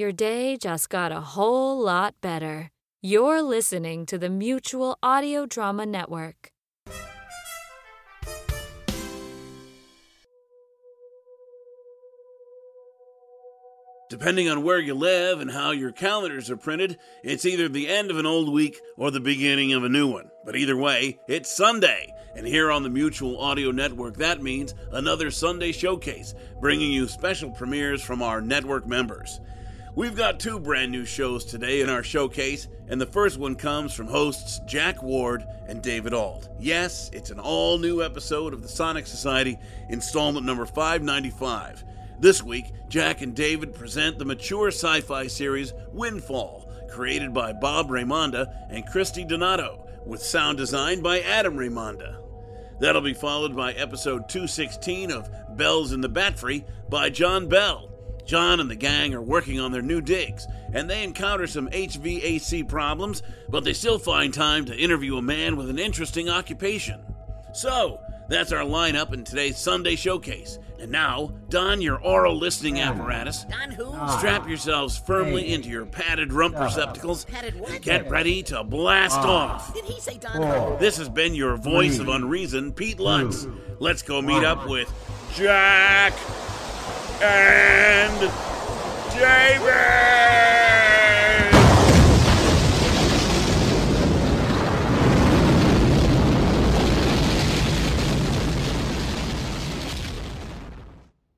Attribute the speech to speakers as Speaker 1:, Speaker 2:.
Speaker 1: Your day just got a whole lot better. You're listening to the Mutual Audio Drama Network.
Speaker 2: Depending on where you live and how your calendars are printed, it's either the end of an old week or the beginning of a new one. But either way, it's Sunday. And here on the Mutual Audio Network, that means another Sunday showcase, bringing you special premieres from our network members. We've got two brand new shows today in our showcase, and the first one comes from hosts Jack Ward and David Ault. Yes, it's an all new episode of the Sonic Society, installment number 595. This week, Jack and David present the mature sci fi series Windfall, created by Bob Raymonda and Christy Donato, with sound design by Adam Raymonda. That'll be followed by episode 216 of Bells in the Batfry by John Bell. John and the gang are working on their new digs, and they encounter some HVAC problems, but they still find time to interview a man with an interesting occupation. So, that's our lineup in today's Sunday showcase. And now, don your aural listening apparatus.
Speaker 3: Don who?
Speaker 2: Strap yourselves firmly into your padded rump receptacles
Speaker 3: Padded what?
Speaker 2: and get ready to blast off.
Speaker 3: Did he say Don who?
Speaker 2: This has been your voice of unreason, Pete Lutz. Let's go meet up with Jack and David.